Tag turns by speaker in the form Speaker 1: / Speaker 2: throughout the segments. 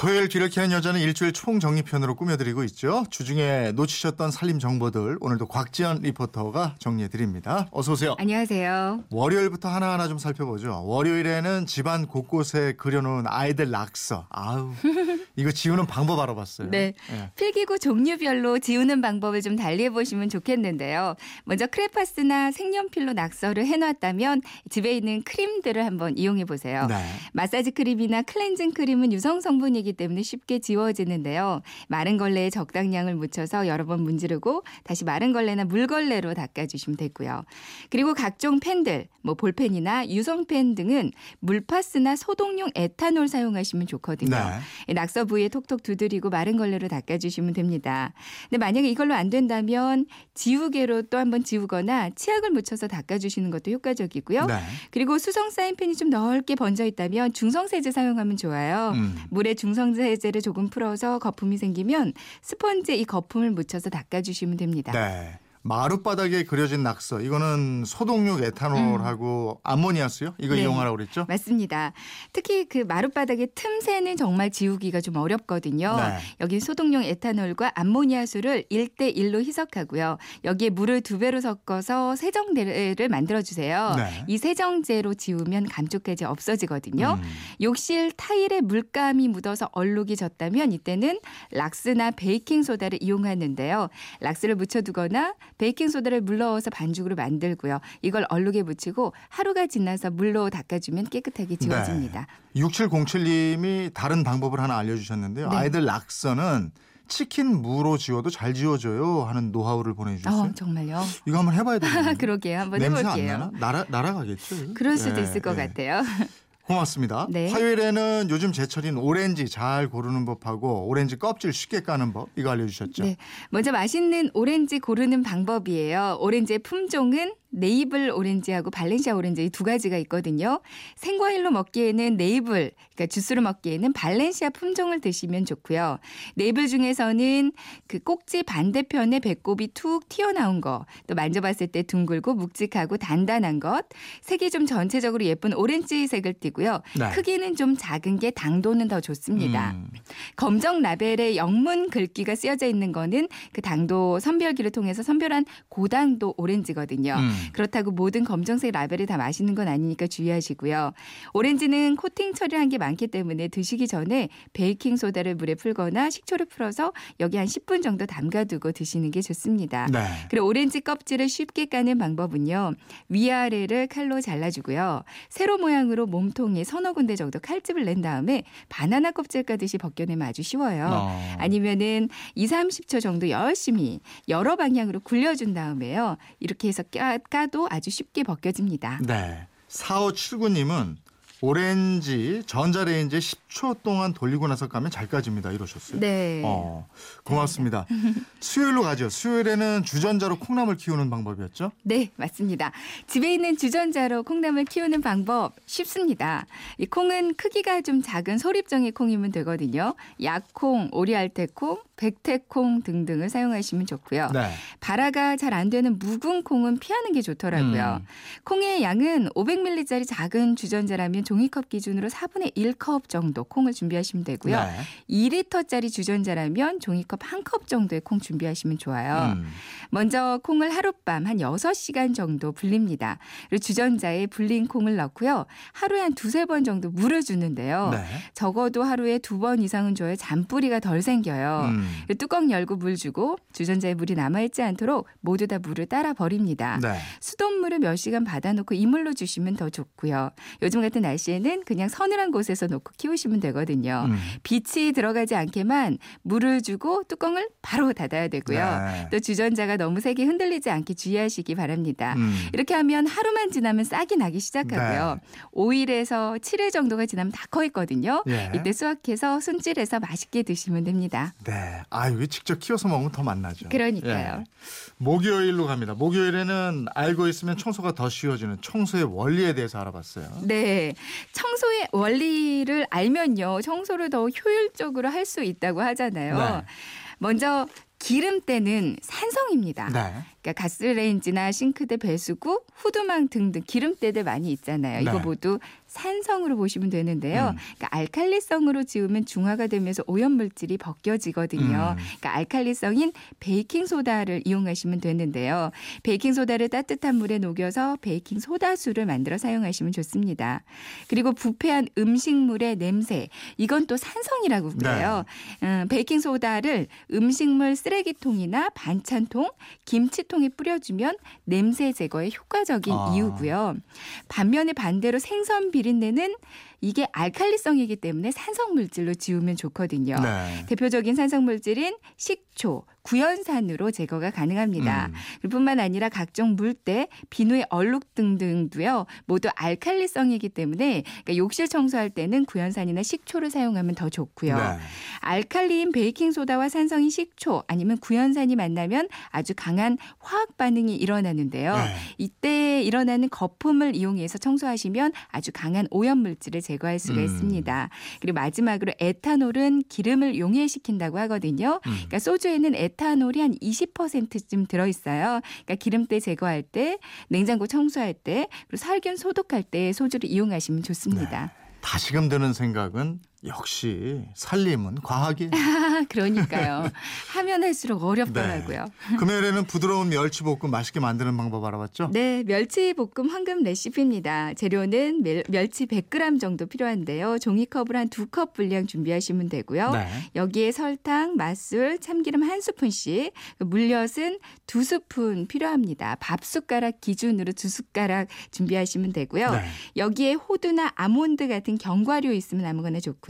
Speaker 1: 토요일 뒤를 캐는 여자는 일주일 총정리편으로 꾸며드리고 있죠. 주중에 놓치셨던 살림 정보들 오늘도 곽지연 리포터가 정리해드립니다. 어서 오세요.
Speaker 2: 안녕하세요.
Speaker 1: 월요일부터 하나하나 좀 살펴보죠. 월요일에는 집안 곳곳에 그려놓은 아이들 낙서. 아우 이거 지우는 방법 알아봤어요.
Speaker 2: 네.
Speaker 1: 예.
Speaker 2: 필기구 종류별로 지우는 방법을 좀 달리해 보시면 좋겠는데요. 먼저 크레파스나 색연필로 낙서를 해놨다면 집에 있는 크림들을 한번 이용해 보세요.
Speaker 1: 네.
Speaker 2: 마사지 크림이나 클렌징 크림은 유성 성분이기 때문에 쉽게 지워지는데요. 마른 걸레에 적당량을 묻혀서 여러 번 문지르고 다시 마른 걸레나 물걸레로 닦아주시면 되고요. 그리고 각종 펜들, 뭐 볼펜이나 유성펜 등은 물파스나 소독용 에탄올 사용하시면 좋거든요.
Speaker 1: 네.
Speaker 2: 이 낙서 부위에 톡톡 두드리고 마른 걸레로 닦아주시면 됩니다. 근데 만약에 이걸로 안 된다면 지우개로 또 한번 지우거나 치약을 묻혀서 닦아주시는 것도 효과적이고요.
Speaker 1: 네.
Speaker 2: 그리고 수성 사인펜이 좀 넓게 번져 있다면 중성세제 사용하면 좋아요.
Speaker 1: 음.
Speaker 2: 물에 중성 세제를 조금 풀어서 거품이 생기면 스펀지에 이 거품을 묻혀서 닦아주시면 됩니다.
Speaker 1: 네. 마룻바닥에 그려진 낙서. 이거는 소독용 에탄올하고 암모니아수요? 이거
Speaker 2: 음. 네.
Speaker 1: 이용하라고 그랬죠?
Speaker 2: 맞습니다. 특히 그 마룻바닥의 틈새는 정말 지우기가 좀 어렵거든요.
Speaker 1: 네.
Speaker 2: 여기 소독용 에탄올과 암모니아수를 1대1로 희석하고요. 여기에 물을 두 배로 섞어서 세정제를 만들어 주세요.
Speaker 1: 네.
Speaker 2: 이 세정제로 지우면 감쪽까지 없어지거든요.
Speaker 1: 음.
Speaker 2: 욕실 타일에 물감이 묻어서 얼룩이 졌다면 이때는 락스나 베이킹 소다를 이용하는데요. 락스를 묻혀 두거나 베이킹 소다를 물 넣어서 반죽으로 만들고요. 이걸 얼룩에 묻히고 하루가 지나서 물로 닦아주면 깨끗하게 지워집니다.
Speaker 1: 6707님이 다른 방법을 하나 알려주셨는데요.
Speaker 2: 네.
Speaker 1: 아이들 낙서는 치킨 무로 지워도 잘 지워져요 하는 노하우를 보내주셨어요.
Speaker 2: 어, 정말요?
Speaker 1: 이거 한번 해봐야 되겠네요.
Speaker 2: 그러게요. 한번
Speaker 1: 냄새
Speaker 2: 해볼게요.
Speaker 1: 안 나나? 날아, 날아가겠죠?
Speaker 2: 그럴 수도
Speaker 1: 예,
Speaker 2: 있을 것
Speaker 1: 예.
Speaker 2: 같아요.
Speaker 1: 고맙습니다.
Speaker 2: 네.
Speaker 1: 화요일에는 요즘 제철인 오렌지 잘 고르는 법하고 오렌지 껍질 쉽게 까는 법 이거 알려주셨죠?
Speaker 2: 네. 먼저 맛있는 오렌지 고르는 방법이에요. 오렌지의 품종은 네이블 오렌지하고 발렌시아 오렌지 이 두 가지가 있거든요. 생과일로 먹기에는 네이블, 그러니까 주스로 먹기에는 발렌시아 품종을 드시면 좋고요. 네이블 중에서는 그 꼭지 반대편에 배꼽이 툭 튀어나온 거, 또 만져봤을 때 둥글고 묵직하고 단단한 것, 색이 좀 전체적으로 예쁜 오렌지색을 띠고요.
Speaker 1: 네.
Speaker 2: 크기는 좀 작은 게 당도는 더 좋습니다.
Speaker 1: 음,
Speaker 2: 검정 라벨에 영문 글귀가 쓰여져 있는 거는 그 당도 선별기를 통해서 선별한 고당도 오렌지거든요.
Speaker 1: 음.
Speaker 2: 그렇다고 모든 검정색 라벨이 다 맛있는 건 아니니까 주의하시고요. 오렌지는 코팅 처리한 게 많기 때문에 드시기 전에 베이킹 소다를 물에 풀거나 식초를 풀어서 여기 한 10분 정도 담가두고 드시는 게 좋습니다.
Speaker 1: 네.
Speaker 2: 그리고 오렌지 껍질을 쉽게 까는 방법은요. 위아래를 칼로 잘라주고요. 세로 모양으로 몸통에 서너 군데 정도 칼집을 낸 다음에 바나나 껍질 까듯이 벗겨내면 아주 쉬워요.
Speaker 1: 어.
Speaker 2: 아니면은 2, 30초 정도 열심히 여러 방향으로 굴려준 다음에요. 이렇게 해서 까, 까도 아주 쉽게 벗겨집니다.
Speaker 1: 네. 4579님은 오렌지 전자레인지에 10초 동안 돌리고 나서 까면 잘 까집니다. 이러셨어요.
Speaker 2: 네.
Speaker 1: 어, 고맙습니다. 수요일로 가죠. 수요일에는 주전자로 콩나물 키우는 방법이었죠?
Speaker 2: 네, 맞습니다. 집에 있는 주전자로 콩나물 키우는 방법 쉽습니다. 이 콩은 크기가 좀 작은 소립종의 콩이면 되거든요. 약콩, 오리알테콩, 백태콩 등등을 사용하시면 좋고요.
Speaker 1: 네.
Speaker 2: 발화가 잘 안 되는 묵은 콩은 피하는 게 좋더라고요.
Speaker 1: 음.
Speaker 2: 콩의 양은 500ml짜리 작은 주전자라면 종이컵 기준으로 4분의 1컵 정도 콩을 준비하시면 되고요.
Speaker 1: 네.
Speaker 2: 2리터짜리 주전자라면 종이컵 한 컵 정도의 콩 준비하시면 좋아요.
Speaker 1: 음.
Speaker 2: 먼저 콩을 하룻밤 한 6시간 정도 불립니다. 그리고 주전자에 불린 콩을 넣고요. 하루에 한 두세 번 정도 물을 주는데요.
Speaker 1: 네.
Speaker 2: 적어도 하루에 두 번 이상은 줘야 잔뿌리가 덜 생겨요.
Speaker 1: 음.
Speaker 2: 뚜껑 열고 물 주고 주전자에 물이 남아있지 않도록 모두 다 물을 따라 버립니다.
Speaker 1: 네.
Speaker 2: 수돗물을 몇 시간 받아놓고 이물로 주시면 더 좋고요. 요즘 같은 날씨 에는 그냥 서늘한 곳에서 놓고 키우시면 되거든요.
Speaker 1: 음.
Speaker 2: 빛이 들어가지 않게만 물을 주고 뚜껑을 바로 닫아야 되고요.
Speaker 1: 네.
Speaker 2: 또 주전자가 너무 세게 흔들리지 않게 주의하시기 바랍니다.
Speaker 1: 음.
Speaker 2: 이렇게 하면 하루만 지나면 싹이 나기 시작하고요.
Speaker 1: 네.
Speaker 2: 5일에서 7일 정도가 지나면 다 커 있거든요.
Speaker 1: 예.
Speaker 2: 이때 수확해서 손질해서 맛있게 드시면 됩니다.
Speaker 1: 네. 아, 이거 직접 키워서 먹으면 더 맛나죠.
Speaker 2: 그러니까요.
Speaker 1: 예. 목요일로 갑니다. 목요일에는 알고 있으면 청소가 더 쉬워지는 청소의 원리에 대해서 알아봤어요.
Speaker 2: 네. 청소의 원리를 알면요. 청소를 더 효율적으로 할 수 있다고 하잖아요.
Speaker 1: 네.
Speaker 2: 먼저 기름때는 산성입니다.
Speaker 1: 네.
Speaker 2: 그러니까 가스레인지나 싱크대, 배수구, 후드망 등등 기름때들 많이 있잖아요. 이거
Speaker 1: 네.
Speaker 2: 모두 산성으로 보시면 되는데요.
Speaker 1: 음.
Speaker 2: 그러니까 알칼리성으로 지우면 중화가 되면서 오염 물질이 벗겨지거든요.
Speaker 1: 음.
Speaker 2: 그러니까 알칼리성인 베이킹 소다를 이용하시면 되는데요. 베이킹 소다를 따뜻한 물에 녹여서 베이킹 소다수를 만들어 사용하시면 좋습니다. 그리고 부패한 음식물의 냄새 이건 또 산성이라고 그래요. 음, 베이킹 소다를 음식물 쓰 레기통이나 반찬통, 김치통에 뿌려주면 냄새 제거에 효과적인
Speaker 1: 아.
Speaker 2: 이유고요. 반면에 반대로 생선 비린내는 이게 알칼리성이기 때문에 산성 물질로 지우면 좋거든요.
Speaker 1: 네.
Speaker 2: 대표적인 산성 물질인 식초, 구연산으로 제거가 가능합니다.
Speaker 1: 음.
Speaker 2: 뿐만 아니라 각종 물때, 비누의 얼룩 등등도요. 모두 알칼리성이기 때문에 그러니까 욕실 청소할 때는 구연산이나 식초를 사용하면 더 좋고요.
Speaker 1: 네.
Speaker 2: 알칼리인 베이킹 소다와 산성인 식초 아니면 구연산이 만나면 아주 강한 화학 반응이 일어나는데요.
Speaker 1: 네.
Speaker 2: 이때 일어나는 거품을 이용해서 청소하시면 아주 강한 오염 물질을 제거할 수가
Speaker 1: 음.
Speaker 2: 있습니다. 그리고 마지막으로 에탄올은 기름을 용해시킨다고 하거든요.
Speaker 1: 음.
Speaker 2: 그러니까 소주에는 에탄올이 한 20%쯤 들어 있어요. 그러니까 기름때 제거할 때, 냉장고 청소할 때, 그리고 살균 소독할 때 소주를 이용하시면 좋습니다.
Speaker 1: 다시금 드는 생각은 역시 살림은 과학이에요.
Speaker 2: 아, 그러니까요. 하면 할수록 어렵더라고요.
Speaker 1: 금요일에는 부드러운 멸치 볶음 맛있게 만드는 방법 알아봤죠?
Speaker 2: 네, 멸치 볶음 황금 레시피입니다. 재료는 멸, 멸치 100g 정도 필요한데요. 종이컵을 한 두 컵 분량 준비하시면 되고요.
Speaker 1: 네.
Speaker 2: 여기에 설탕, 맛술, 참기름 한 스푼씩, 물엿은 두 스푼 필요합니다. 밥 숟가락 기준으로 두 숟가락 준비하시면 되고요.
Speaker 1: 네.
Speaker 2: 여기에 호두나 아몬드 같은 견과류 있으면 아무거나 좋고요.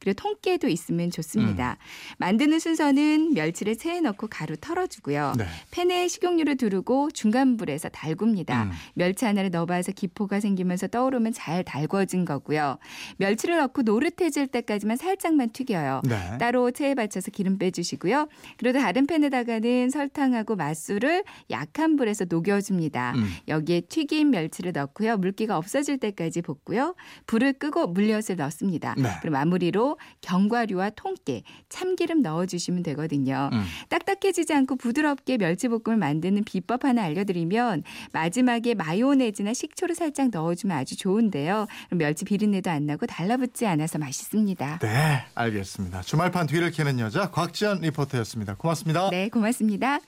Speaker 2: 그리고 통깨도 있으면 좋습니다.
Speaker 1: 음.
Speaker 2: 만드는 순서는 멸치를 체에 넣고 가루 털어주고요.
Speaker 1: 네.
Speaker 2: 팬에 식용유를 두르고 중간 불에서 달굽니다.
Speaker 1: 음.
Speaker 2: 멸치 하나를 넣어봐서 기포가 생기면서 떠오르면 잘 달궈진 거고요. 멸치를 넣고 노릇해질 때까지만 살짝만 튀겨요.
Speaker 1: 네.
Speaker 2: 따로 체에 받쳐서 기름 빼주시고요. 그리고 다른 팬에다가는 설탕하고 맛술을 약한 불에서 녹여줍니다.
Speaker 1: 음.
Speaker 2: 여기에 튀긴 멸치를 넣고요. 물기가 없어질 때까지 볶고요. 불을 끄고 물엿을 넣습니다.
Speaker 1: 네.
Speaker 2: 그리고 마무리로 견과류와 통깨, 참기름 넣어주시면 되거든요.
Speaker 1: 음.
Speaker 2: 딱딱해지지 않고 부드럽게 멸치볶음을 만드는 비법 하나 알려드리면 마지막에 마요네즈나 식초를 살짝 넣어주면 아주 좋은데요. 멸치 비린내도 안 나고 달라붙지 않아서 맛있습니다.
Speaker 1: 네, 알겠습니다. 주말판 뒤를 캐는 여자 곽지연 리포터였습니다. 고맙습니다.
Speaker 2: 네, 고맙습니다.